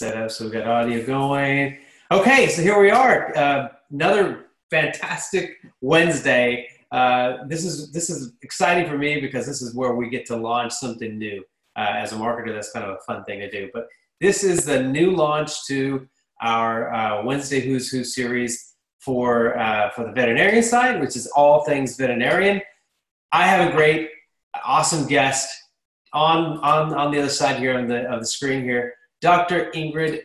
set up so we've got audio going. Okay, so here we are. Uh, another fantastic Wednesday. Uh, this is this is exciting for me because this is where we get to launch something new. Uh, as a marketer, that's kind of a fun thing to do. But this is the new launch to our uh, Wednesday Who's Who series for uh, for the veterinarian side, which is all things veterinarian. I have a great, awesome guest on on on the other side here on the of the screen here. Dr. Ingrid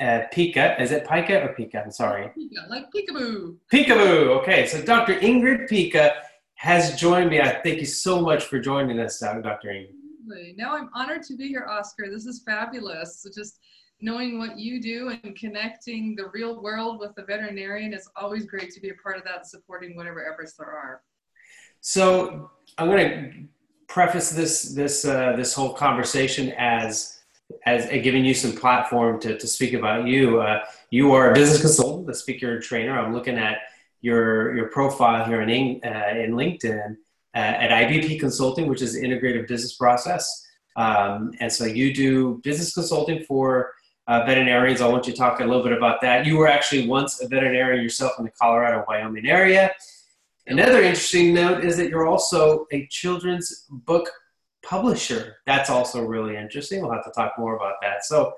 uh, Pika. Is it Pika or Pika? I'm sorry. Pika, like peekaboo. Peekaboo. Okay, so Dr. Ingrid Pika has joined me. I thank you so much for joining us, Dr. Ingrid. Now I'm honored to be here, Oscar. This is fabulous. So just knowing what you do and connecting the real world with the veterinarian is always great to be a part of that, supporting whatever efforts there are. So I'm going to preface this this uh, this whole conversation as as uh, giving you some platform to, to speak about you. Uh, you are a business consultant, a speaker and trainer. I'm looking at your your profile here in uh, in LinkedIn uh, at IBP Consulting, which is integrative business process. Um, and so you do business consulting for uh, veterinarians. I want you to talk a little bit about that. You were actually once a veterinarian yourself in the Colorado, Wyoming area. Another interesting note is that you're also a children's book publisher. That's also really interesting. We'll have to talk more about that. So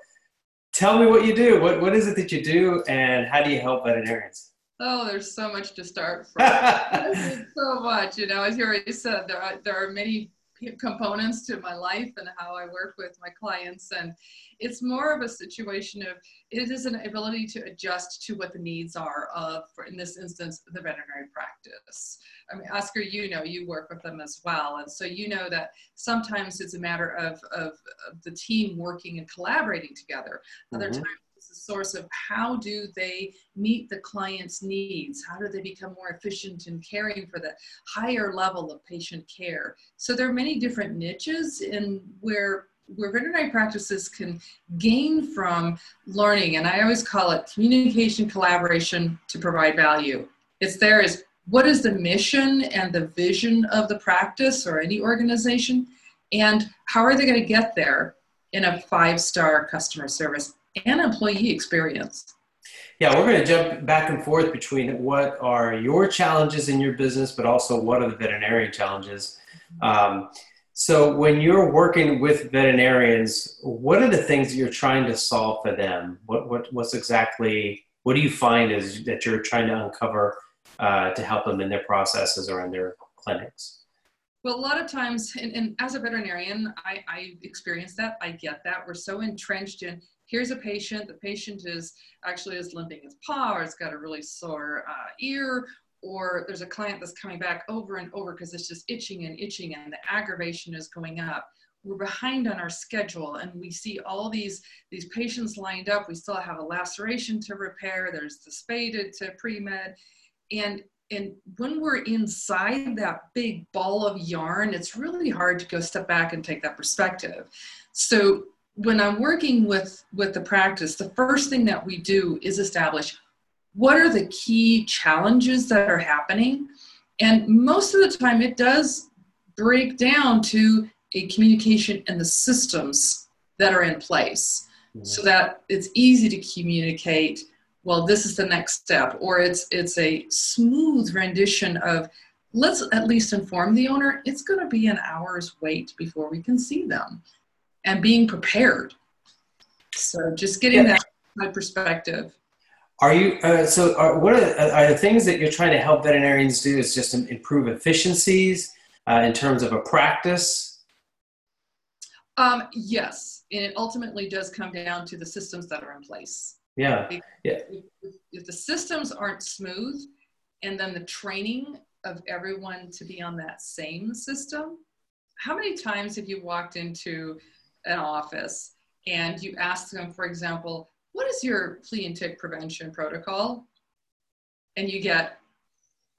tell me what you do. What, what is it that you do and how do you help veterinarians? Oh, there's so much to start from. so much, you know, as you already said, there are, there are many components to my life and how I work with my clients. And it's more of a situation of it is an ability to adjust to what the needs are of, for in this instance, the veterinary practice. I mean, Oscar, you know, you work with them as well. And so you know that sometimes it's a matter of, of, of the team working and collaborating together. Other mm-hmm. times source of how do they meet the client's needs? How do they become more efficient in caring for the higher level of patient care? So there are many different niches in where where veterinary practices can gain from learning, and I always call it communication collaboration to provide value. It's there is what is the mission and the vision of the practice or any organization and how are they going to get there in a five star customer service and employee experience yeah we're going to jump back and forth between what are your challenges in your business but also what are the veterinarian challenges um, so when you're working with veterinarians what are the things that you're trying to solve for them what, what what's exactly what do you find is that you're trying to uncover uh, to help them in their processes or in their clinics? Well, a lot of times, and, and as a veterinarian, I, I experience that. I get that. We're so entrenched in here's a patient. The patient is actually is limping his paw, or it's got a really sore uh, ear, or there's a client that's coming back over and over because it's just itching and itching, and the aggravation is going up we're behind on our schedule and we see all these these patients lined up we still have a laceration to repair there's the spaded to pre-med and and when we're inside that big ball of yarn it's really hard to go step back and take that perspective so when i'm working with with the practice the first thing that we do is establish what are the key challenges that are happening. And most of the time it does break down to a communication and the systems that are in place. Mm-hmm. so that it's easy to communicate well this is the next step or it's it's a smooth rendition of let's at least inform the owner it's going to be an hour's wait before we can see them and being prepared so just getting yeah. that perspective are you uh, so are, what are, are the things that you're trying to help veterinarians do is just improve efficiencies uh, in terms of a practice um, yes and it ultimately does come down to the systems that are in place yeah. Yeah. If, if, the systems aren't smooth and then the training of everyone to be on that same system, how many times have you walked into an office and you ask them, for example, what is your flea and tick prevention protocol? And you get,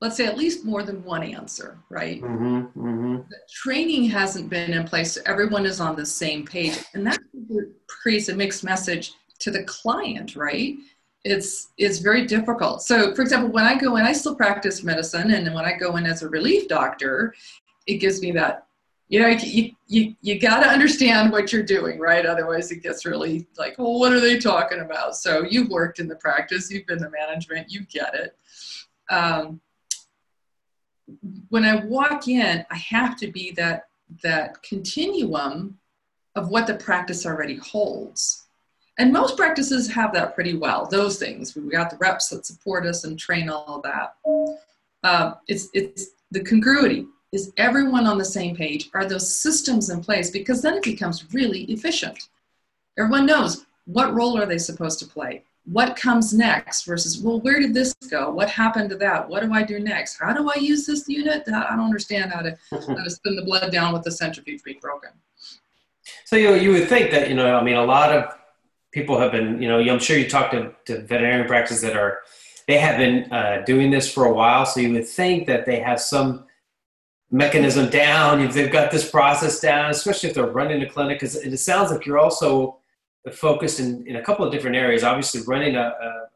let's say, at least more than one answer, right? Mm-hmm, mm-hmm. The training hasn't been in place, so everyone is on the same page. And that creates a mixed message to the client, right? It's it's very difficult. So, for example, when I go in, I still practice medicine, and when I go in as a relief doctor, it gives me that you know, you, you, you got to understand what you're doing, right? Otherwise, it gets really like, well, what are they talking about? So you've worked in the practice, you've been the management, you get it. Um, when I walk in, I have to be that that continuum of what the practice already holds. And most practices have that pretty well. Those things we got the reps that support us and train all of that. Uh, it's it's the congruity is everyone on the same page? Are those systems in place? Because then it becomes really efficient. Everyone knows what role are they supposed to play? What comes next versus, well, where did this go? What happened to that? What do I do next? How do I use this unit? I don't understand how to, how to spin the blood down with the centrifuge being broken. So you, you would think that, you know, I mean, a lot of people have been, you know, I'm sure you talk to, to veterinarian practices that are, they have been uh, doing this for a while. So you would think that they have some mechanism down, if they've got this process down, especially if they're running a clinic, because it sounds like you're also focused in, in a couple of different areas. Obviously, running a, a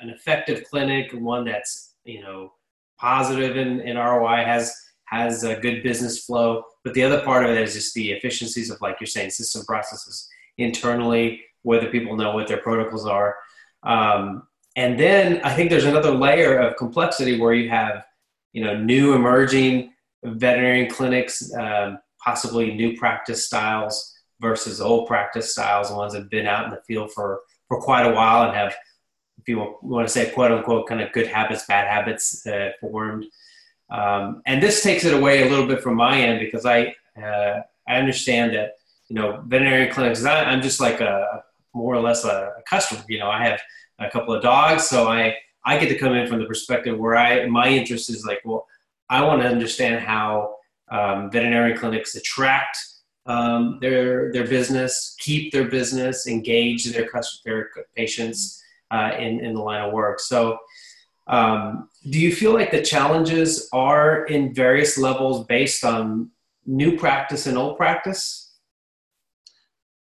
an effective clinic, one that's you know positive in, in ROI has has a good business flow. But the other part of it is just the efficiencies of, like you're saying, system processes internally, whether people know what their protocols are. Um, and then I think there's another layer of complexity where you have, you know, new emerging veterinarian clinics, um, possibly new practice styles versus old practice styles, ones that have been out in the field for, for quite a while and have, if you want to say quote unquote, kind of good habits, bad habits uh, formed. Um, and this takes it away a little bit from my end because I, uh, I understand that, you know, veterinarian clinics, I, am just like a more or less a, a customer. You know, I have a couple of dogs, so I, I get to come in from the perspective where I, my interest is like, well, I want to understand how um, veterinary clinics attract um, their their business, keep their business, engage their their patients uh, in in the line of work. So, um, do you feel like the challenges are in various levels based on new practice and old practice?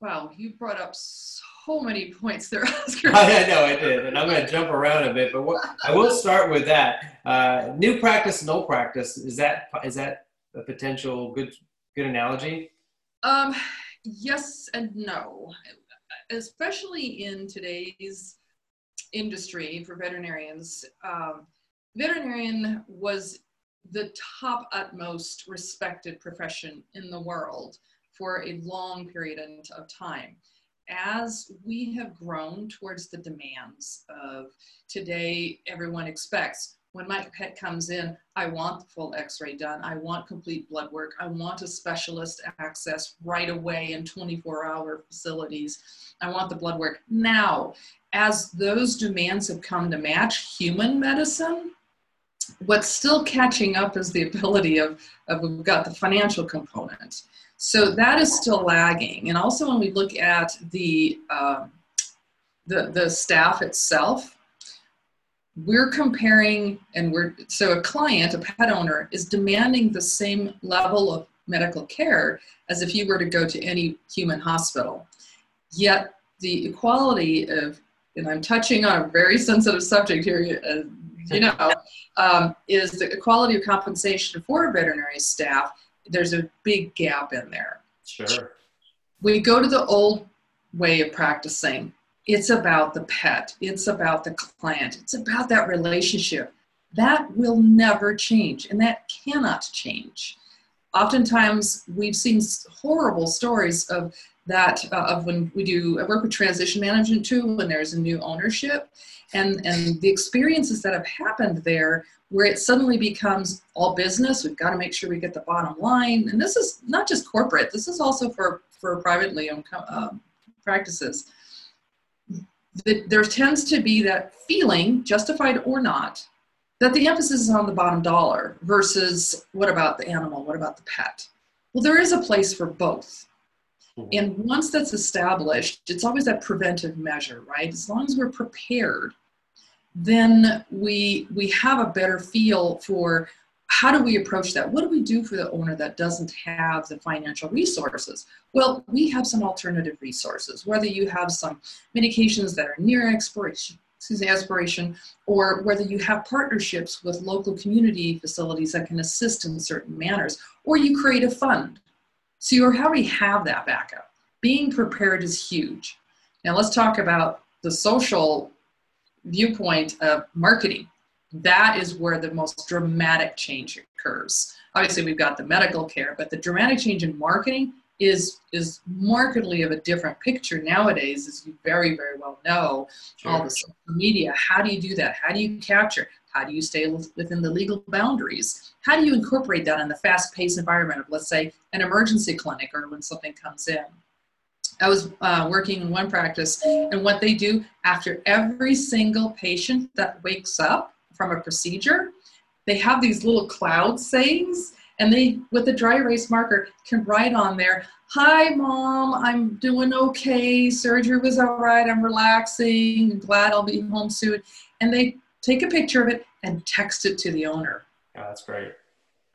Wow, you brought up so many points there, Oscar. I know I did, and I'm going to jump around a bit, but what, I will start with that. Uh, new practice, no practice. Is that is that a potential good good analogy? Um, yes and no, especially in today's industry for veterinarians. Um, veterinarian was the top utmost respected profession in the world for a long period of time as we have grown towards the demands of today, everyone expects when my pet comes in, I want the full x ray done. I want complete blood work. I want a specialist access right away in 24 hour facilities. I want the blood work now. As those demands have come to match human medicine, what's still catching up is the ability of, of we've got the financial component. So that is still lagging. And also when we look at the, uh, the, the staff itself, we're comparing and we're, so a client, a pet owner is demanding the same level of medical care as if you were to go to any human hospital. Yet the equality of, and I'm touching on a very sensitive subject here, uh, you know, um, is the equality of compensation for veterinary staff there's a big gap in there. Sure. We go to the old way of practicing. It's about the pet, it's about the client, it's about that relationship. That will never change, and that cannot change. Oftentimes, we've seen horrible stories of that uh, of when we do I work with transition management too when there's a new ownership and and the experiences that have happened there where it suddenly becomes all business. We've got to make sure we get the bottom line. And this is not just corporate this is also for for privately owned um, practices. There tends to be that feeling justified or not that the emphasis is on the bottom dollar versus what about the animal what about the pet? Well there is a place for both. Mm-hmm. and once that's established it's always that preventive measure right? As long as we're prepared then we we have a better feel for how do we approach that? What do we do for the owner that doesn't have the financial resources? Well, we have some alternative resources, whether you have some medications that are near expiration, excuse me, expiration, or whether you have partnerships with local community facilities that can assist in certain manners, or you create a fund So you already have that backup. Being prepared is huge. Now let's talk about the social viewpoint of marketing. That is where the most dramatic change occurs. Obviously, we've got the medical care, but the dramatic change in marketing is is markedly of a different picture nowadays, as you very very well know. Sure. All the social media. How do you do that? How do you capture? How do you stay within the legal boundaries? How do you incorporate that in the fast-paced environment of, let's say, an emergency clinic or when something comes in? I was uh, working in one practice, and what they do after every single patient that wakes up from a procedure, they have these little cloud sayings and they with a dry erase marker can write on there hi mom i'm doing okay. Surgery was all right. I'm relaxing. I'm glad i'll be home soon. And they take a picture of it and text it to the owner. Yeah that's great.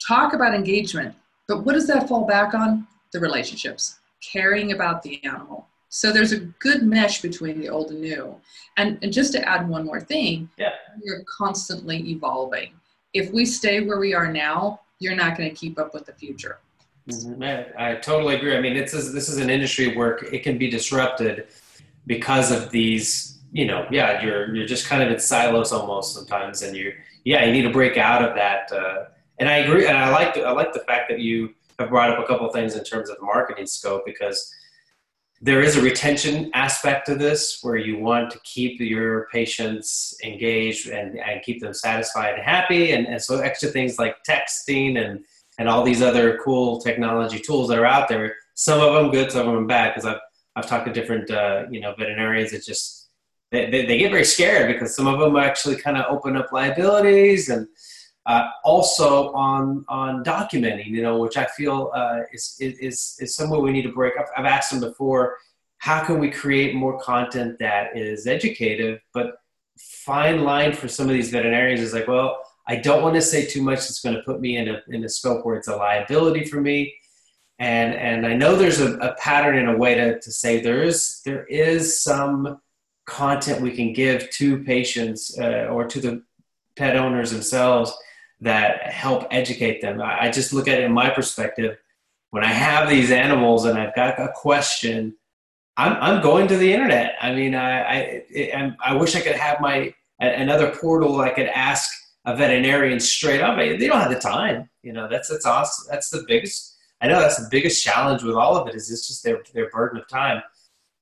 Talk about engagement but what does that fall back on? The relationships caring about the animal so there's a good mesh between the old and new and, and just to add one more thing yeah. we're constantly evolving if we stay where we are now you're not going to keep up with the future. Mm-hmm. I, totally agree. I mean, it's this is an industry where it can be disrupted because of these. You know, yeah, you're you're just kind of in silos almost sometimes, and you yeah, you need to break out of that. Uh, and I agree, and I like the, I like the fact that you have brought up a couple things in terms of the marketing scope because there is a retention aspect to this where you want to keep your patients engaged and, and keep them satisfied and happy. And, and so extra things like texting and, and all these other cool technology tools that are out there, some of them good, some of them bad. Cause I've, I've talked to different, uh, you know, veterinarians that just, they, they, they, get very scared because some of them actually kind of open up liabilities and, uh, also on on documenting, you know, which I feel uh, is, is is somewhere we need to break up. I've asked them before, how can we create more content that is educative, but fine line for some of these veterinarians is like, well, I don't want to say too much that's going to put me in a in a scope where it's a liability for me. And and I know there's a, a pattern and a way to, to say there is there is some content we can give to patients uh, or to the pet owners themselves that help educate them. I, just look at it in my perspective. When I have these animals and I've got a question, I'm, I'm going to the internet. I mean, I, I, I wish I could have my another portal I could ask a veterinarian straight up. They don't have the time. You know, that's that's awesome. That's the biggest. I know that's the biggest challenge with all of it is it's just their their burden of time.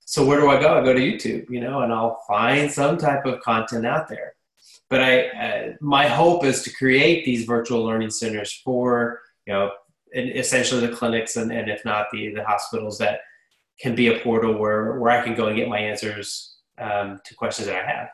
So where do I go? I go to YouTube, you know, and I'll find some type of content out there but I, uh, my hope is to create these virtual learning centers for, you know, essentially the clinics and, and if not the, the hospitals that can be a portal where, where I can go and get my answers um, to questions that I have.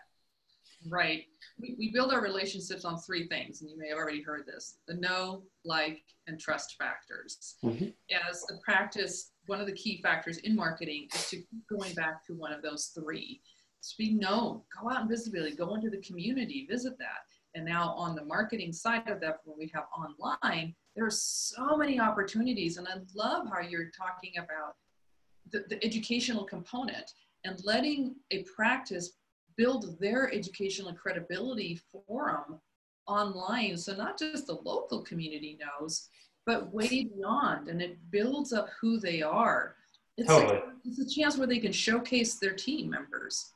Right. We, we build our relationships on three things, and you may have already heard this the know, like, and trust factors. Mm-hmm. As a practice, one of the key factors in marketing is to keep going back to one of those three to be known. Go out and visibility, go into the community, visit that. And now on the marketing side of that, when we have online, there are so many opportunities. And I love how you're talking about the, the educational component and letting a practice build their educational credibility forum online. So not just the local community knows, but way beyond. And it builds up who they are. It's, totally. a, it's a chance where they can showcase their team members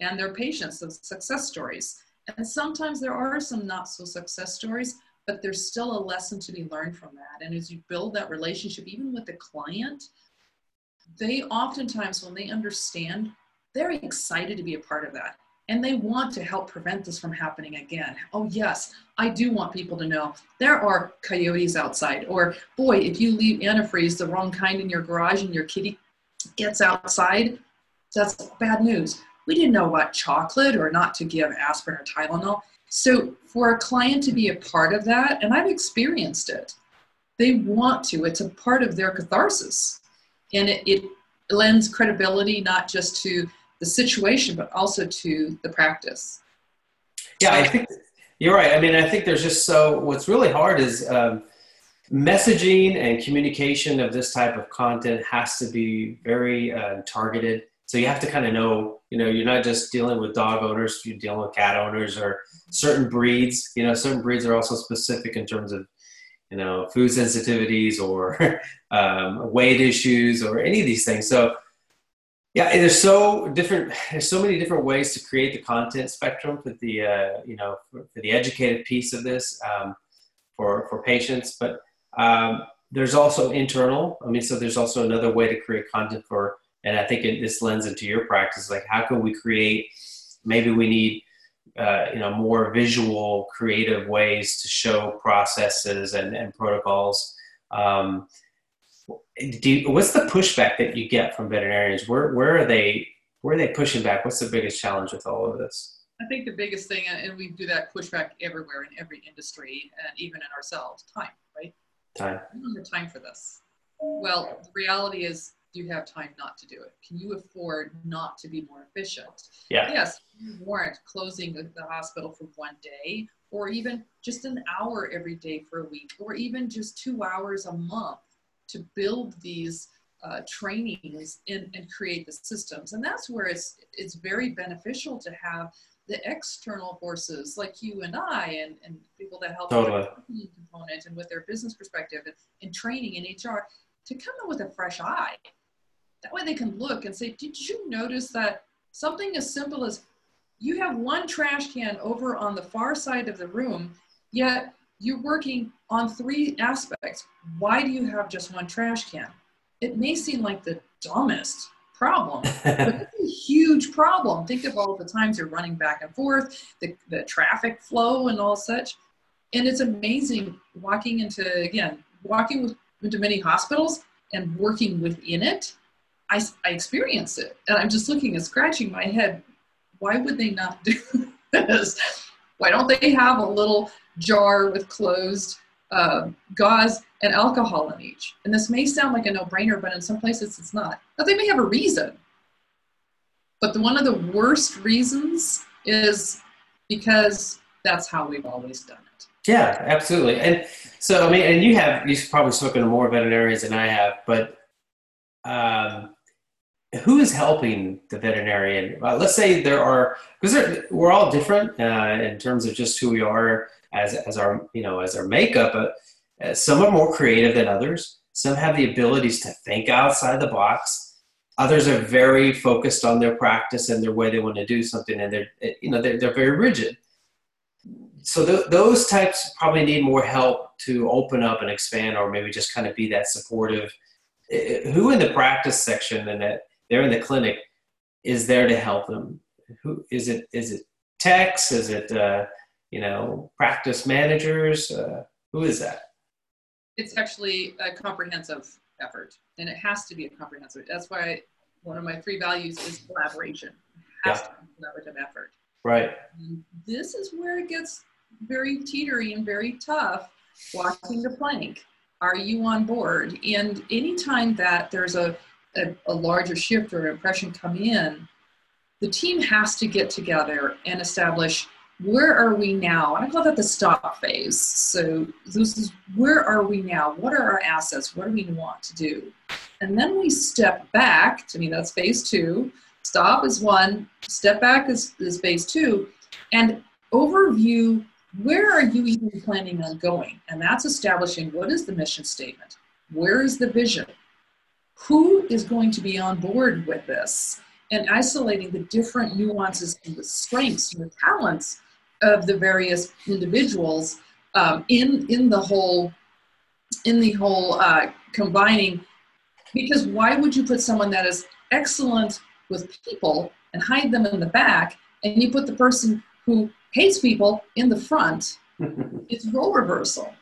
and their patients of success stories. And sometimes there are some not so success stories, but there's still a lesson to be learned from that. And as you build that relationship, even with the client, they oftentimes, when they understand, they're excited to be a part of that. And they want to help prevent this from happening again. Oh, yes, I do want people to know there are coyotes outside. Or, boy, if you leave antifreeze, the wrong kind, in your garage and your kitty gets outside, that's bad news we didn't know about chocolate or not to give aspirin or Tylenol. So for a client to be a part of that, and I've experienced it, they want to. It's a part of their catharsis. And it, it lends credibility not just to the situation, but also to the practice. Yeah, I think you're right. I mean, I think there's just so, what's really hard is um, messaging and communication of this type of content has to be very uh, targeted so you have to kind of know, you know, you're not just dealing with dog owners, you're dealing with cat owners or certain breeds. You know, certain breeds are also specific in terms of, you know, food sensitivities or um, weight issues or any of these things. So, yeah, there's so different. There's so many different ways to create the content spectrum for the uh, you know for, for, the educated piece of this um, for for patients, but um, there's also internal. I mean, so there's also another way to create content for, and I think it, this lends into your practice. Like, how can we create? Maybe we need uh, you know more visual creative ways to show processes and, and protocols? Um, you, what's the pushback that you get from veterinarians? Where, where are they where are they pushing back? What's the biggest challenge with all of this? I think the biggest thing and we do that pushback everywhere in every industry and even in ourselves time right? Time. I don't have time for this. Well the reality is do you have time not to do it? Can you afford not to be more efficient? Yeah. Yes, you warrant closing the, the hospital for one day or even just an hour every day for a week or even just two hours a month to build these uh, trainings and, and create the systems. And that's where it's, it's very beneficial to have the external forces like you and I and, and people that help totally. with the component and with their business perspective and, and training and HR to come in with a fresh eye that way they can look and say, did you notice that something as simple as you have one trash can over on the far side of the room, yet you're working on three aspects. Why do you have just one trash can? It may seem like the dumbest problem, but it's a huge problem. Think of all the times you're running back and forth, the, the traffic flow and all such. And it's amazing walking into, again, walking with, into many hospitals and working within it I, I experience it and I'm just looking and scratching my head. Why would they not do this? Why don't they have a little jar with closed uh, gauze and alcohol in each? And this may sound like a no brainer, but in some places it's not. Now, they may have a reason. But the, one of the worst reasons is because that's how we've always done it. Yeah, absolutely. And so, I mean, and you have, you've probably spoken to more veterinarians than I have, but um, who is helping the veterinarian? Uh, let's say there are because we're all different uh, in terms of just who we are as as our you know as our makeup. But uh, some are more creative than others. Some have the abilities to think outside the box. Others are very focused on their practice and their way they want to do something, and they're you know they're, they're very rigid. So th- those types probably need more help to open up and expand, or maybe just kind of be that supportive. Uh, who in the practice section and that they're in the clinic is there to help them? Who is it is it techs? Is it uh, you know practice managers? Uh, who is that? It's actually a comprehensive effort and it has to be a comprehensive. That's why one of my three values is collaboration. It has yeah. to be a collaborative effort. Right. And this is where it gets very teetery and very tough walking the plank. Are you on board? And anytime that there's a a, a larger shift or impression come in, the team has to get together and establish where are we now? And I call that the stop phase. So this is where are we now? What are our assets? What do we want to do? And then we step back. To me, that's phase two. Stop is one. Step back is, is phase two. And overview where are you even planning on going? And that's establishing what is the mission statement? Where is the vision? Who is going to be on board with this? And isolating the different nuances and the strengths and the talents of the various individuals um, in in the whole in the whole uh, combining. Because why would you put someone that is excellent with people and hide them in the back and you put the person who hates people in the front? It's role reversal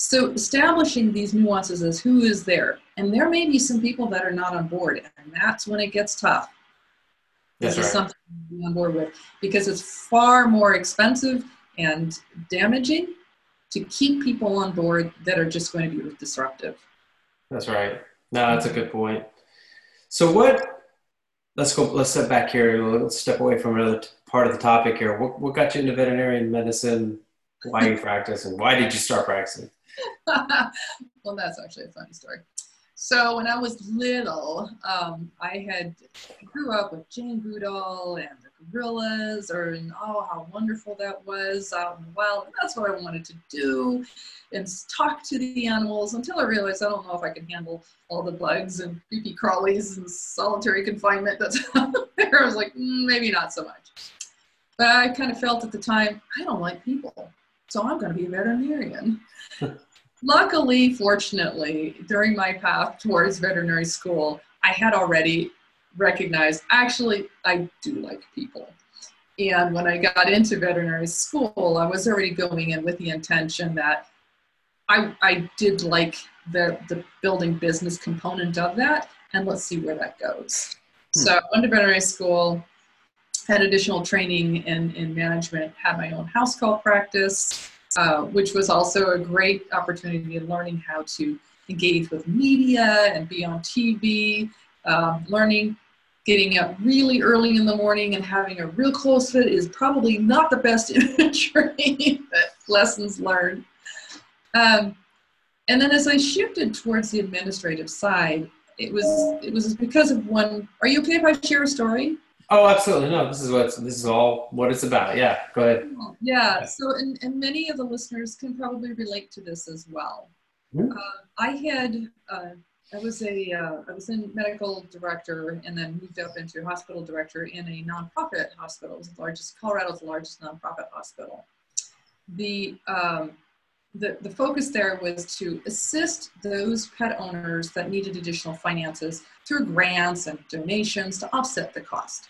so establishing these nuances as who is there, and there may be some people that are not on board, and that's when it gets tough. That's this right. is something to be on board with because it's far more expensive and damaging to keep people on board that are just going to be disruptive. That's right. No, that's a good point. So what? Let's go. Let's step back here. Let's step away from another part of the topic here. What, what got you into veterinary medicine? Why you practice, and why did you start practicing? well, that's actually a funny story. So when I was little, um, I had grew up with Jane Goodall and the gorillas, or and oh how wonderful that was out in the wild. And that's what I wanted to do, and talk to the animals until I realized I don't know if I can handle all the bugs and creepy crawlies and solitary confinement that's out there. I was like, mm, maybe not so much. But I kind of felt at the time I don't like people, so I'm going to be a veterinarian. Luckily, fortunately, during my path towards veterinary school, I had already recognized actually I do like people. And when I got into veterinary school, I was already going in with the intention that I, I did like the, the building business component of that, and let's see where that goes. Hmm. So I went to veterinary school, had additional training in, in management, had my own house call practice, uh, which was also a great opportunity in learning how to engage with media and be on TV, um, learning getting up really early in the morning and having a real close fit is probably not the best imagery, but lessons learned. Um, and then as I shifted towards the administrative side, it was it was because of one. Are you okay if I share a story? Oh, absolutely. No, this is what this is all what it's about. Yeah, go ahead. Yeah. So, and, and many of the listeners can probably relate to this as well. Mm-hmm. Uh, I had uh, I was a uh, I was a medical director and then moved up into hospital director in a nonprofit hospital. It was the largest Colorado's largest nonprofit hospital. The um, the, the focus there was to assist those pet owners that needed additional finances through grants and donations to offset the cost.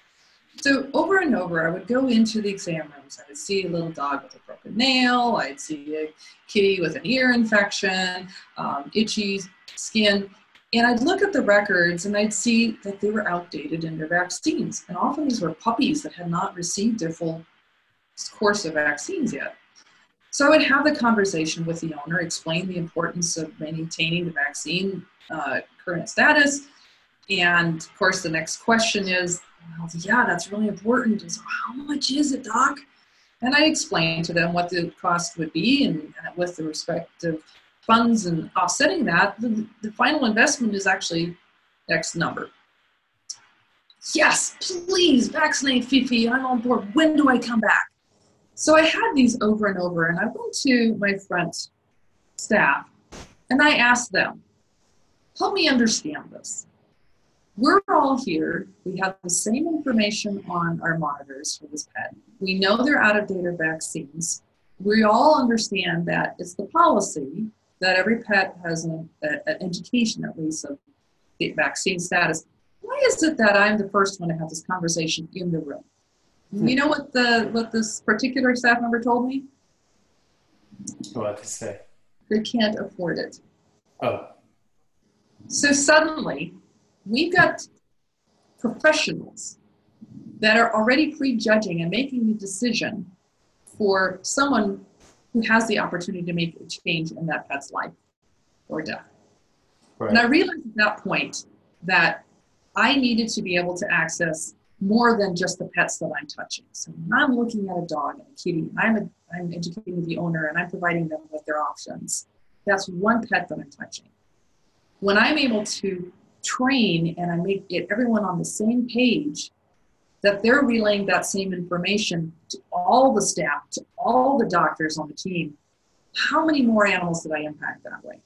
So over and over, I would go into the exam rooms. I would see a little dog with a broken nail. I'd see a kitty with an ear infection, um, itchy skin. And I'd look at the records and I'd see that they were outdated in their vaccines. And often these were puppies that had not received their full course of vaccines yet. So I would have the conversation with the owner, explain the importance of maintaining the vaccine uh, current status. And of course, the next question is, well, yeah, that's really important. And so, how much is it, doc? And I explained to them what the cost would be and with the respective funds and offsetting that, the, the final investment is actually X number. Yes, please vaccinate Fifi. I'm on board. When do I come back? So I had these over and over, and I went to my front staff and I asked them, help me understand this. We're all here. We have the same information on our monitors for this pet. We know they're out of date vaccines. We all understand that it's the policy that every pet has an, an education, at least, of the vaccine status. Why is it that I'm the first one to have this conversation in the room? Hmm. You know what the what this particular staff member told me? What to say? They can't afford it. Oh. So suddenly, we've got professionals that are already prejudging and making the decision for someone who has the opportunity to make a change in that pet's life or death. Right. And I realized at that point that I needed to be able to access more than just the pets that I'm touching. So when I'm looking at a dog and a kitty, I'm, a, I'm educating the owner and I'm providing them with their options. That's one pet that I'm touching. When I'm able to train and I make get everyone on the same page, that they're relaying that same information to all the staff, to all the doctors on the team, how many more animals did I impact that way?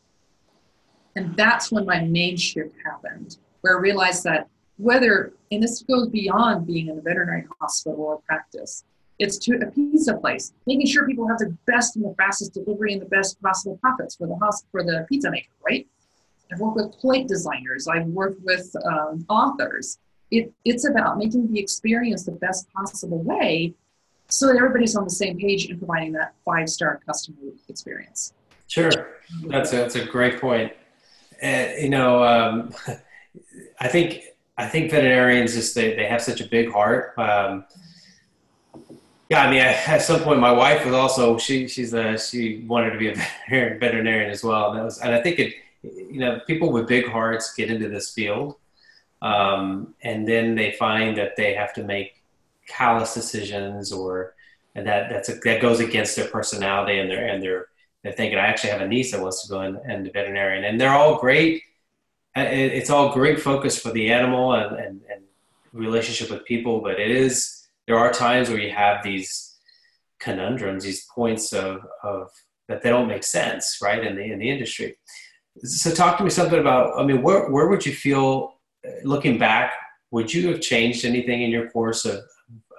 And that's when my main shift happened, where I realized that whether, and this goes beyond being in a veterinary hospital or practice, it's to a pizza place, making sure people have the best and the fastest delivery and the best possible profits for the host, for the pizza maker, right? I've worked with plate designers. I've worked with um, authors. It, it's about making the experience the best possible way so that everybody's on the same page and providing that five star customer experience. Sure, that's a, that's a great point. And, you know, um, I think I think veterinarians just they, they have such a big heart. Um, yeah, I mean, I, at some point, my wife was also she she's a she wanted to be a veterinarian, veterinarian as well, and that was and I think it you know people with big hearts get into this field, um, and then they find that they have to make callous decisions or and that that's a, that goes against their personality and their and their they're thinking I actually have a niece that wants to go in, in the veterinarian and they're all great it's all great focus for the animal and, and, and relationship with people, but it is there are times where you have these conundrums, these points of, of that they don't make sense, right, in the in the industry. So, talk to me something about. I mean, where where would you feel, uh, looking back, would you have changed anything in your course of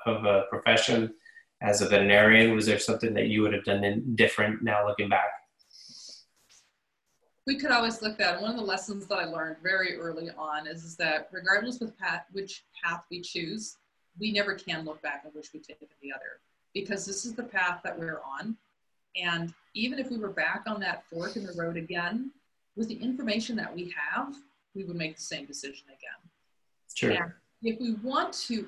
of a profession as a veterinarian? Was there something that you would have done different now, looking back? we could always look at one of the lessons that I learned very early on is, is that regardless of path, which path we choose, we never can look back and wish we'd taken the other because this is the path that we're on. And even if we were back on that fork in the road again, with the information that we have, we would make the same decision again. Sure. And if we want to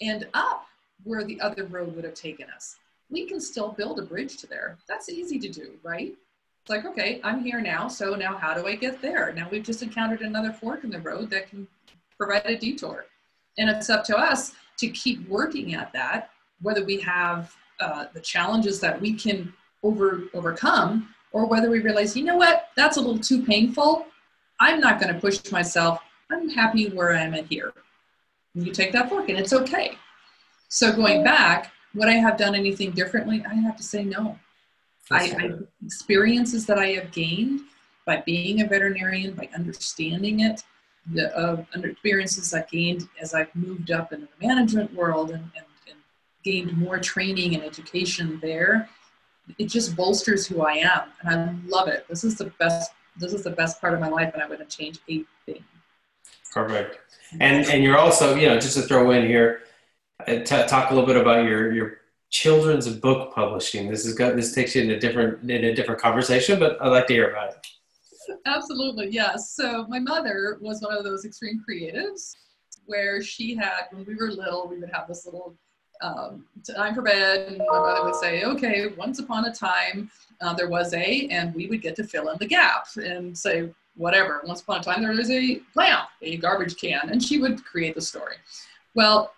end up where the other road would have taken us, we can still build a bridge to there. That's easy to do, right? It's like, okay, I'm here now. So now how do I get there? Now we've just encountered another fork in the road that can provide a detour. And it's up to us to keep working at that, whether we have uh, the challenges that we can over, overcome or whether we realize, you know what, that's a little too painful. I'm not going to push myself. I'm happy where I am at here. And you take that fork and it's okay. So going back, would I have done anything differently? I have to say no. I, I, experiences that I have gained by being a veterinarian, by understanding it, the uh, experiences I gained as I've moved up in the management world and, and, and gained more training and education there. It just bolsters who I am, and I love it. This is the best. This is the best part of my life, and I wouldn't change a thing. Perfect. And and you're also, you know, just to throw in here, uh, t- talk a little bit about your your children's book publishing. This is got this takes you in a different in a different conversation, but I'd like to hear about it. Absolutely, yes. So my mother was one of those extreme creatives where she had when we were little, we would have this little um, time for bed, and my mother would say, "Okay, once upon a time uh, there was a," and we would get to fill in the gap and say whatever. Once upon a time there was a lamp, a garbage can, and she would create the story. Well,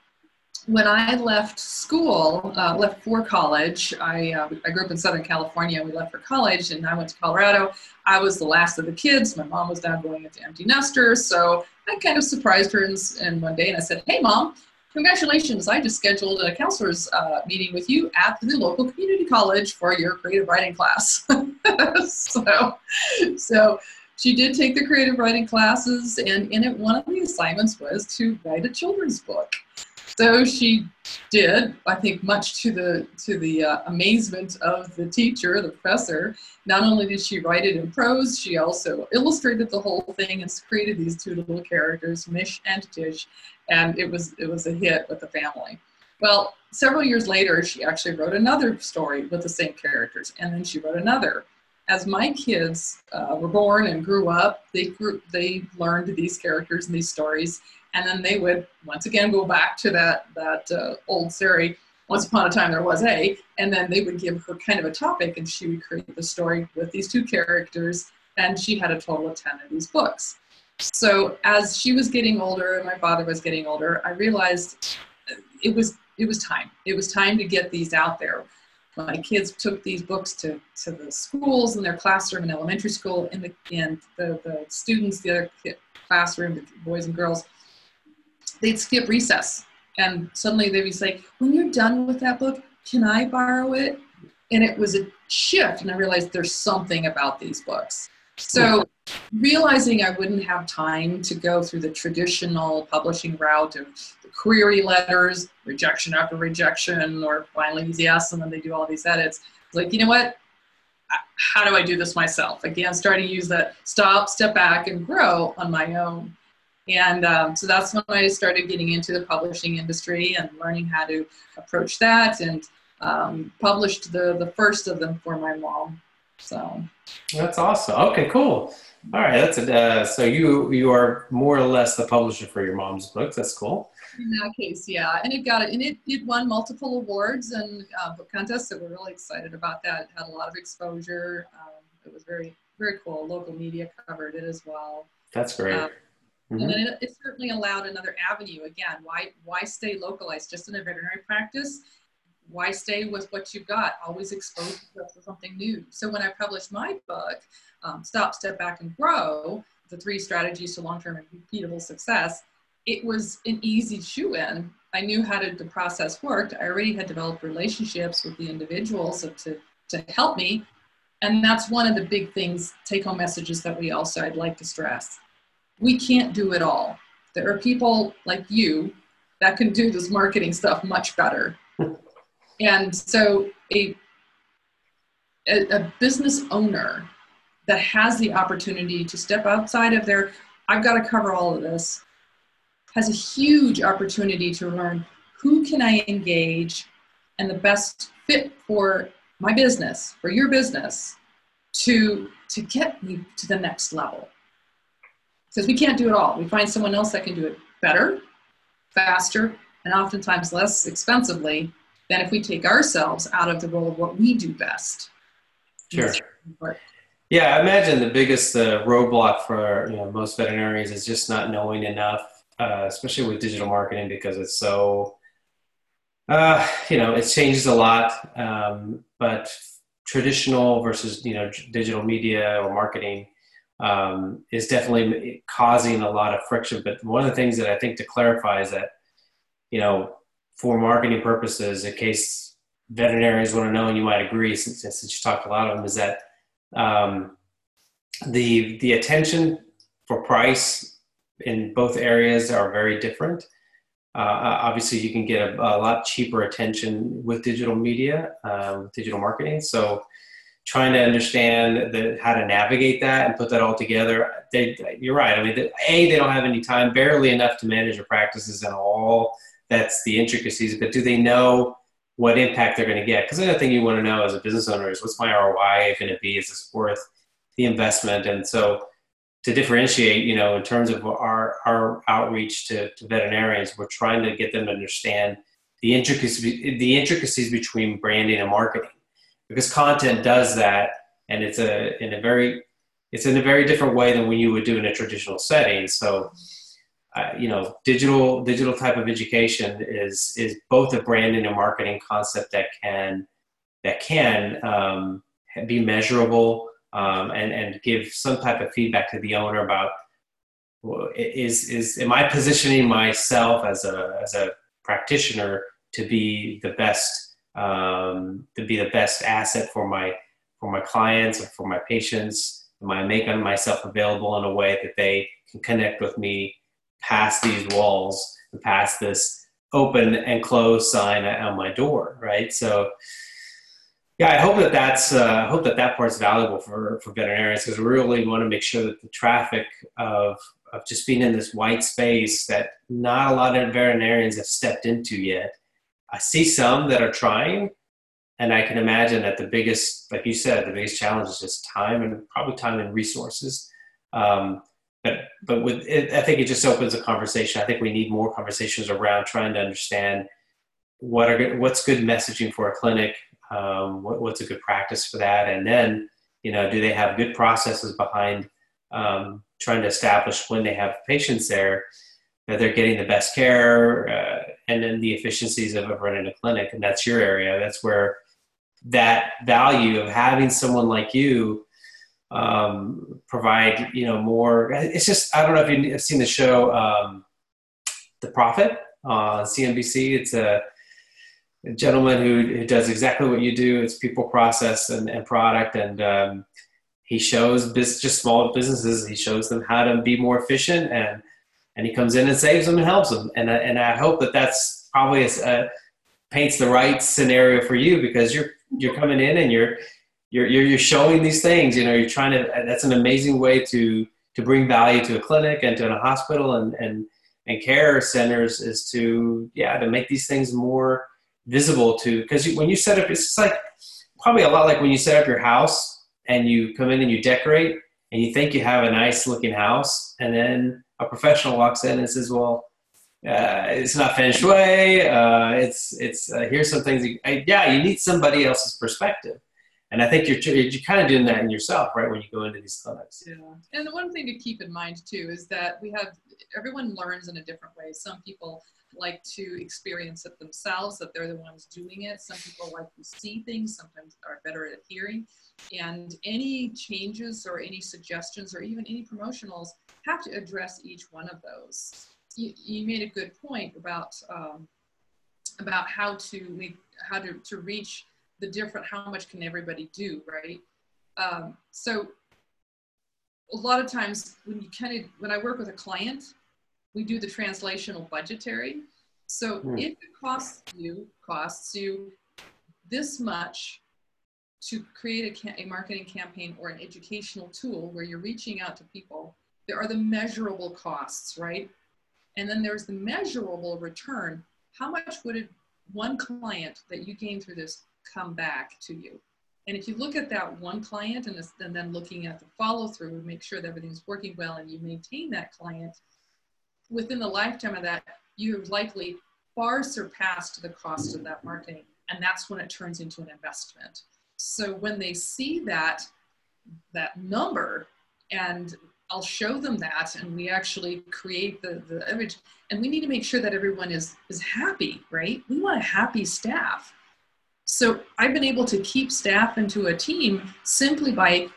when I left school, uh, left for college, I, uh, I grew up in Southern California. We left for college and I went to Colorado. I was the last of the kids. My mom was now going into empty nesters. So I kind of surprised her in, in one day and I said, Hey, mom, congratulations. I just scheduled a counselor's uh, meeting with you at the local community college for your creative writing class. so, so she did take the creative writing classes and in it, one of the assignments was to write a children's book. So she did, I think, much to the to the uh, amazement of the teacher, the professor. Not only did she write it in prose, she also illustrated the whole thing and created these two little characters, Mish and Tish, and it was it was a hit with the family. Well, several years later, she actually wrote another story with the same characters, and then she wrote another. As my kids uh, were born and grew up, they grew, they learned these characters and these stories, and then they would once again go back to that that uh, old Sari. Once upon a time there was a, and then they would give her kind of a topic, and she would create the story with these two characters, and she had a total of ten of these books. So as she was getting older and my father was getting older, I realized it was it was time. It was time to get these out there. My kids took these books to, to the schools in their classroom in elementary school, and the and the, the students, the other classroom, the boys and girls, they'd skip recess and suddenly they'd be like, when you're done with that book, can I borrow it? And it was a shift, and I realized there's something about these books. So realizing I wouldn't have time to go through the traditional publishing route of the query letters, rejection after rejection, or finally yes, and then they do all these edits. Like, you know what? How do I do this myself? Again, starting to use that stop, step back, and grow on my own. And um, so that's when I started getting into the publishing industry and learning how to approach that and um, published the, the first of them for my mom. So that's awesome. Okay, cool. All right, that's a, Uh, so you you are more or less the publisher for your mom's books. That's cool. In that case, yeah, and it got it, and it, it won multiple awards and uh, book contests. So we're really excited about that. It had a lot of exposure. Um, it was very very cool. Local media covered it as well. That's great. Um, Mm-hmm. And it, it certainly allowed another avenue. Again, why why stay localized just in a veterinary practice? Why stay with what you've got? Always expose yourself to something new. So when I published my book, um, Stop, Step Back, and Grow, the three strategies to long-term and repeatable success, it was an easy shoe in. I knew how to, the process worked. I already had developed relationships with the individuals to, to help me. And that's one of the big things, take home messages that we also, I'd like to stress. We can't do it all. There are people like you that can do this marketing stuff much better. and so a, a, a business owner that has the opportunity to step outside of their, I've got to cover all of this, has a huge opportunity to learn who can I engage and the best fit for my business, for your business, to, to get me to the next level. Because we can't do it all. We find someone else that can do it better, faster, and oftentimes less expensively than if we take ourselves out of the role of what we do best. Sure. Yeah, I imagine the biggest uh, roadblock for you know, most veterinarians is just not knowing enough, uh, especially with digital marketing, because it's so, uh, you know, it changes a lot. Um, but traditional versus you know digital media or marketing um, is definitely causing a lot of friction. But one of the things that I think to clarify is that you know for marketing purposes, in case veterinarians want to know, and you might agree since, since you talked a lot of them, is that um, the the attention for price in both areas are very different. Uh, obviously, you can get a, a, lot cheaper attention with digital media, uh, with digital marketing. So, trying to understand the, how to navigate that and put that all together. They, you're right. I mean, the, a they don't have any time, barely enough to manage their practices and all. That's the intricacies. But do they know what impact they're going to get. Because another thing you want to know as a business owner is what's my ROI going to be? Is this worth the investment? And so to differentiate, you know, in terms of our, our outreach to, to veterinarians, we're trying to get them to understand the intricacies, the intricacies between branding and marketing because content does that. And it's a, in a very, it's in a very different way than when you would do in a traditional setting. So, uh, you know, digital digital type of education is is both a branding and marketing concept that can that can um, be measurable um, and and give some type of feedback to the owner about is is am I positioning myself as a as a practitioner to be the best um, to be the best asset for my for my clients or for my patients? Am I making myself available in a way that they can connect with me past these walls and past this open and close sign on my door, right? So, yeah, I hope that that's uh, I hope that that part's valuable for for veterinarians because we really want to make sure that the traffic of of just being in this white space that not a lot of veterinarians have stepped into yet. I see some that are trying, and I can imagine that the biggest, like you said, the biggest challenge is just time and probably time and resources. Um, but but with it, I think it just opens a conversation. I think we need more conversations around trying to understand what are what's good messaging for a clinic, um, what, what's a good practice for that, and then you know do they have good processes behind um, trying to establish when they have patients there that they're getting the best care uh, and then the efficiencies of running a clinic, and that's your area. That's where that value of having someone like you um, provide you know more. It's just I don't know if you've seen the show um, The Profit on CNBC. It's a, a gentleman who, who, does exactly what you do. It's people, process, and, and product, and um, he shows biz, just small businesses. He shows them how to be more efficient, and and he comes in and saves them and helps them. And and I hope that that's probably a, a paints the right scenario for you because you're you're coming in and you're you're, you're, you're showing these things, you know, you're trying to, that's an amazing way to, to bring value to a clinic and to a hospital and, and, and care centers is to, yeah, to make these things more visible to, because when you set up, it's like, probably a lot like when you set up your house and you come in and you decorate and you think you have a nice looking house and then a professional walks in and says, well, uh, it's not feng shui. Uh, it's it's uh, here's some things. You, I, yeah, you need somebody else's perspective. And I think you're, you're kind of doing that in yourself, right, when you go into these clinics. Yeah. And the one thing to keep in mind, too, is that we have everyone learns in a different way. Some people like to experience it themselves, that they're the ones doing it. Some people like to see things, sometimes are better at hearing. And any changes or any suggestions or even any promotionals have to address each one of those. You, you made a good point about um, about how to make how to, to reach the different how much can everybody do right? Um, so a lot of times when you kind of when i work with a client we do the translational budgetary. So mm. if it costs you costs you this much to create a, a marketing campaign or an educational tool where you're reaching out to people there are the measurable costs right? And then there's the measurable return. How much would it, one client that you gain through this come back to you? And if you look at that one client and, and then looking at the follow through, make sure that everything's working well and you maintain that client, within the lifetime of that, you've likely far surpassed the cost of that marketing. And that's when it turns into an investment. So when they see that, that number and I'll show them that and we actually create the, the image and we need to make sure that everyone is, is happy, right? We want a happy staff. So I've been able to keep staff into a team simply by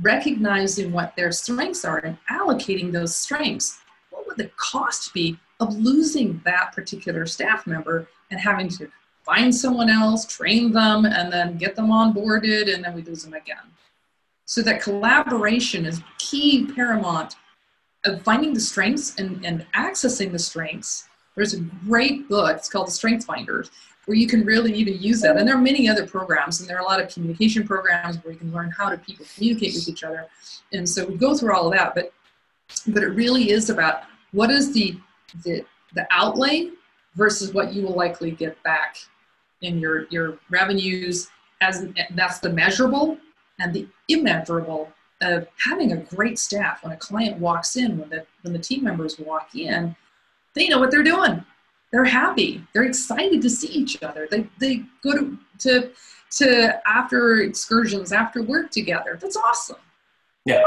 recognizing what their strengths are and allocating those strengths. What would the cost be of losing that particular staff member and having to find someone else, train them, and then get them onboarded, and then we lose them again? So that collaboration is key paramount of finding the strengths and, and accessing the strengths. There's a great book, it's called The Strength Finders, where you can really even use that. And there are many other programs, and there are a lot of communication programs where you can learn how do people communicate with each other. And so we go through all of that, but but it really is about what is the the, the outlay versus what you will likely get back in your your revenues as that's the measurable and the immeasurable of having a great staff when a client walks in when the when the team members walk in they know what they're doing they're happy. They're excited to see each other. They, they go to, to to after excursions after work together. That's awesome. Yeah.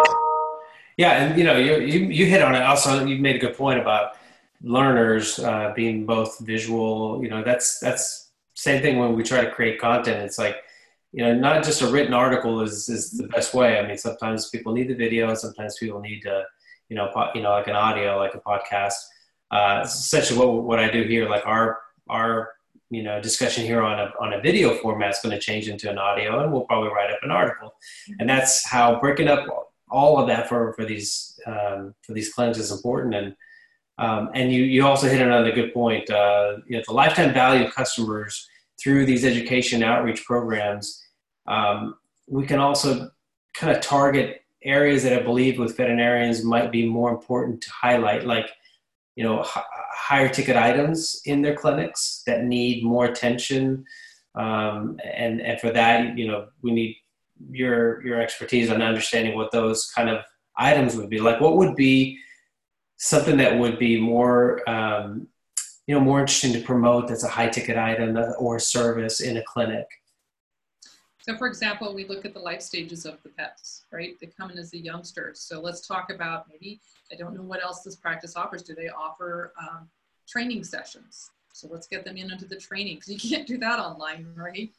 Yeah and you know you you, you hit on it. Also you made a good point about learners uh, being both visual you know that's that's same thing when we try to create content. It's like you know, not just a written article is, is the best way. I mean, sometimes people need the video, sometimes people need to, you know, po- you know, like an audio, like a podcast. Uh, essentially what, what I do here, like our, our, you know, discussion here on a, on a video format is going to change into an audio and we'll probably write up an article. And that's how breaking up all of that for, for these, um, for these clients is important. And, um, and you, you also hit another good point. Uh, you know, the lifetime value of customers through these education outreach programs, um, we can also kind of target areas that I believe with veterinarians might be more important to highlight, like you know h- higher ticket items in their clinics that need more attention, um, and and for that, you know, we need your your expertise on understanding what those kind of items would be. Like, what would be something that would be more um, you know more interesting to promote that's a high ticket item or service in a clinic so for example we look at the life stages of the pets right? They come in as a youngster. So let's talk about maybe i don't know what else this practice offers. Do they offer um, training sessions? So let's get them in into the training because you can't do that online right?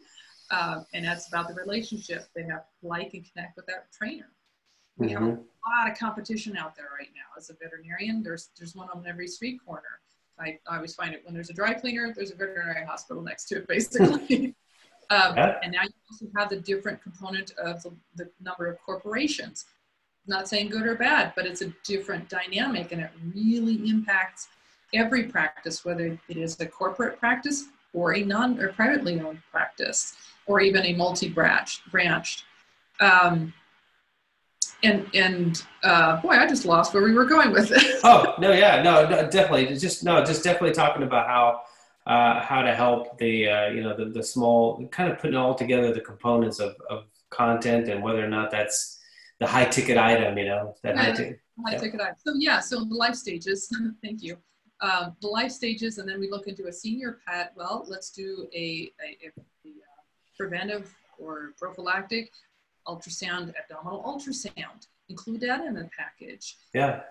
Um, and that's about the relationship. They have to like and connect with that trainer. We mm-hmm. have a lot of competition out there right now. As a veterinarian there's there's one on every street corner. I, I always find it when there's a dry cleaner, there's a veterinary hospital next to it, basically. Um, yeah. And now you also have the different component of the, the number of corporations. Not saying good or bad, but it's a different dynamic and it really impacts every practice, whether it is a corporate practice or a non or privately owned practice, or even a multi-branched. Branched. Um, and and uh, boy, I just lost where we were going with it. oh no, yeah, no, no, definitely, just no, just definitely talking about how uh, how to help the uh, you know the, the small kind of putting all together the components of, of content and whether or not that's the high ticket item, you know, that yeah, high, ticket, high yeah. ticket item. So yeah, so the life stages. thank you. Um, the life stages, and then we look into a senior pet. Well, let's do a, a, a, a uh, preventive or prophylactic ultrasound, abdominal ultrasound. Include that in the package. Yeah.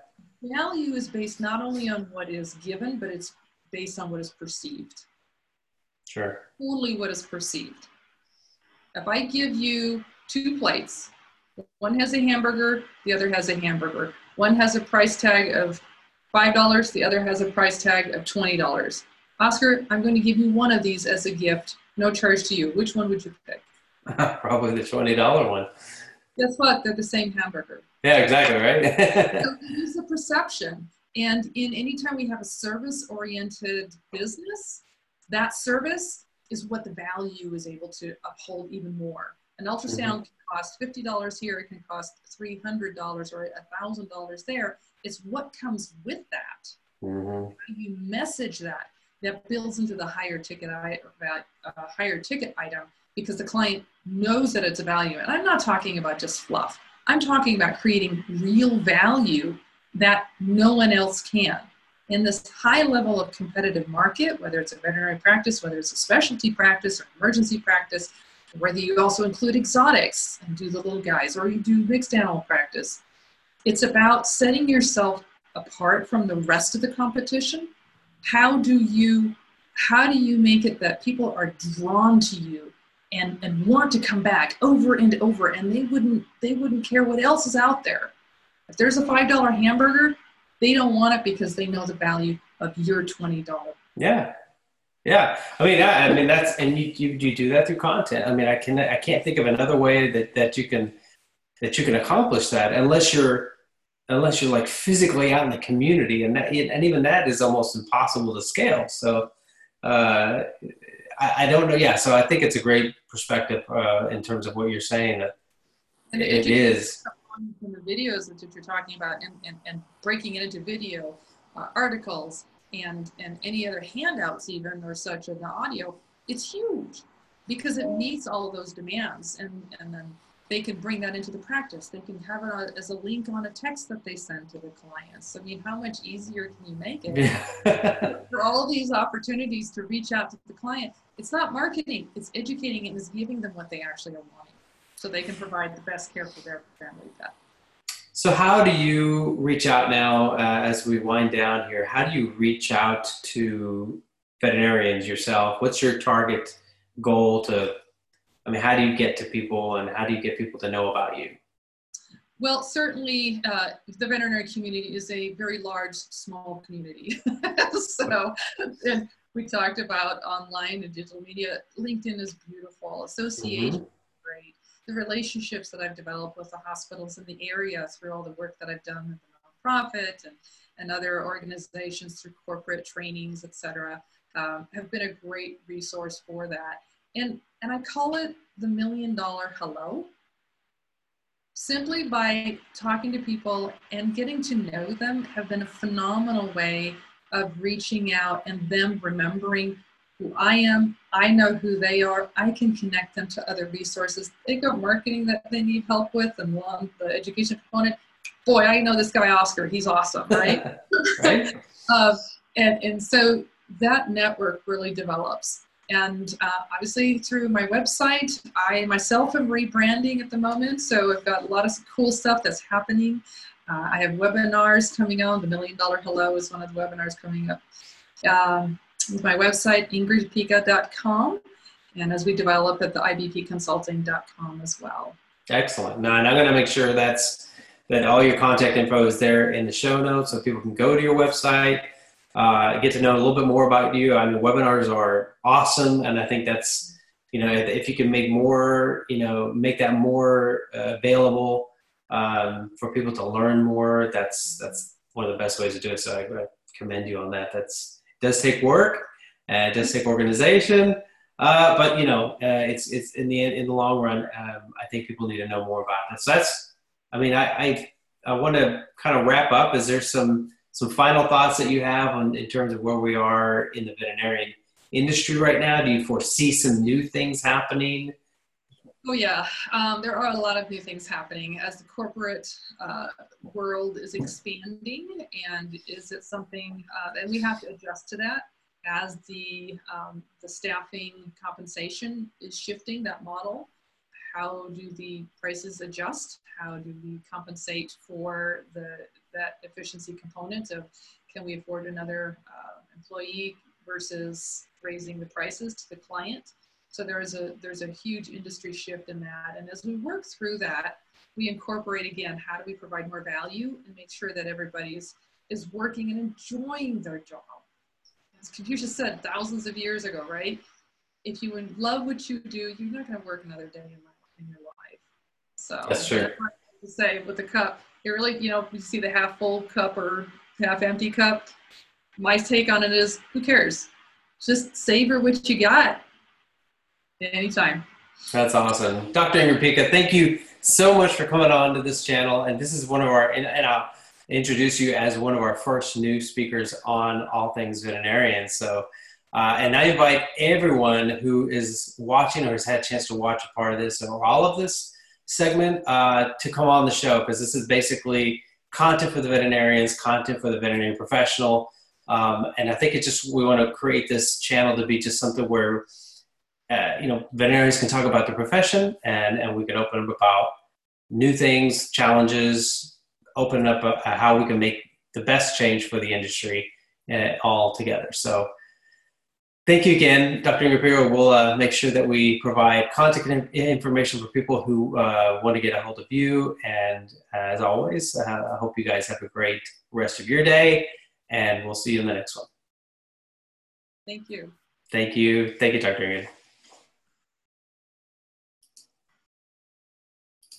Value is based not only on what is given, but it's based on what is perceived. Sure. Totally what is perceived. If I give you two plates, one has a hamburger, the other has a hamburger. One has a price tag of $5, the other has a price tag of $20. Oscar, I'm going to give you one of these as a gift, no charge to you. Which one would you pick? Probably the $20 one. Guess what? They're the same hamburger. Yeah, exactly, right? so use the perception. And in any time we have a service oriented business, that service is what the value is able to uphold even more. An ultrasound mm-hmm. can cost $50 here, it can cost $300 or $1,000 there. It's what comes with that. Mm-hmm. You message that that builds into the higher ticket uh, higher ticket item because the client knows that it's a value. And I'm not talking about just fluff. I'm talking about creating real value that no one else can. In this high level of competitive market, whether it's a veterinary practice, whether it's a specialty practice or emergency practice, whether you also include exotics and do the little guys, or you do mixed animal practice, it's about setting yourself apart from the rest of the competition. How do you how do you make it that people are drawn to you and, and want to come back over and over and they wouldn't they wouldn't care what else is out there if there's a five dollar hamburger they don't want it because they know the value of your twenty dollar yeah yeah i mean I, I mean that's and you, you you do that through content i mean i can i can't think of another way that that you can that you can accomplish that unless you're unless you're like physically out in the community and that and even that is almost impossible to scale so uh, I, I, don't know. Yeah, so I think it's a great perspective uh, in terms of what you're saying. That and it is. From the videos that you're talking about and, and, and breaking it into video uh, articles and, and any other handouts even or such in the audio, it's huge because it meets all of those demands and, and then they can bring that into the practice. They can have it as a link on a text that they send to the clients. I mean, how much easier can you make it? Yeah. For all these opportunities to reach out to the client, it's not marketing, it's educating and it's giving them what they actually are wanting so they can provide the best care for their family pet. So, how do you reach out now uh, as we wind down here? How do you reach out to veterinarians yourself? What's your target goal to I mean, how do you get to people and how do you get people to know about you? Well, certainly uh, the veterinary community is a very large, small community. so, and we talked about online and digital media. LinkedIn is beautiful. Association mm-hmm. great. The relationships that I've developed with the hospitals in the area through all the work that I've done with the nonprofit and, and other organizations through corporate trainings, et cetera, um, have been a great resource for that. And, and I call it the million dollar hello. Simply by talking to people and getting to know them have been a phenomenal way of reaching out and them remembering who I am. I know who they are. I can connect them to other resources. They got marketing that they need help with and the education component. Boy, I know this guy Oscar. He's awesome, right? right. uh, and, and so that network really develops. And uh, obviously through my website, I myself am rebranding at the moment. So I've got a lot of cool stuff that's happening. Uh, I have webinars coming on. The Million Dollar Hello is one of the webinars coming up. Um, with my website, ingridpica.com. And as we develop at the ibpconsulting.com as well. Excellent. Now, and I'm going to make sure that's that all your contact info is there in the show notes so people can go to your website uh, get to know a little bit more about you. I mean, webinars are awesome, and I think that's you know if you can make more, you know, make that more uh, available um, for people to learn more. That's that's one of the best ways to do it. So I, I commend you on that. That's does take work, and it does take organization. Uh, but you know, uh, it's it's in the in the long run. Um, I think people need to know more about that. So that's, I mean, I I, I want to kind of wrap up. Is there some some final thoughts that you have on in terms of where we are in the veterinarian industry right now? Do you foresee some new things happening? Oh yeah, um, there are a lot of new things happening as the corporate uh, world is expanding, and is it something uh, and we have to adjust to that as the um, the staffing compensation is shifting that model. How do the prices adjust? How do we compensate for the that efficiency component of can we afford another uh, employee versus raising the prices to the client. So there is a there's a huge industry shift in that. And as we work through that, we incorporate again how do we provide more value and make sure that everybody is, is working and enjoying their job. As Confucius said thousands of years ago, right? If you love what you do, you're not going to work another day in, in your life. So that's true. To say with the cup, you really, you know, you see the half full cup or half empty cup. My take on it is, who cares? Just savor what you got. Anytime. That's awesome, Dr. Ingrid Pica. Thank you so much for coming on to this channel. And this is one of our, and, and I'll introduce you as one of our first new speakers on all things veterinarian. So, uh, and I invite everyone who is watching or has had a chance to watch a part of this or all of this segment uh, to come on the show because this is basically content for the veterinarians, content for the veterinary professional. Um, and I think it's just, we want to create this channel to be just something where uh, you know, veterinarians can talk about their profession and, and we can open up about new things, challenges, open up a, uh, a how we can make the best change for the industry uh, all together. So thank you again, Dr. Ingrid We'll uh, make sure that we provide contact information for people who uh, want to get a hold of you. And as always, uh, I hope you guys have a great rest of your day and we'll see you in the next one. Thank you. Thank you. Thank you, Dr. Ingrid.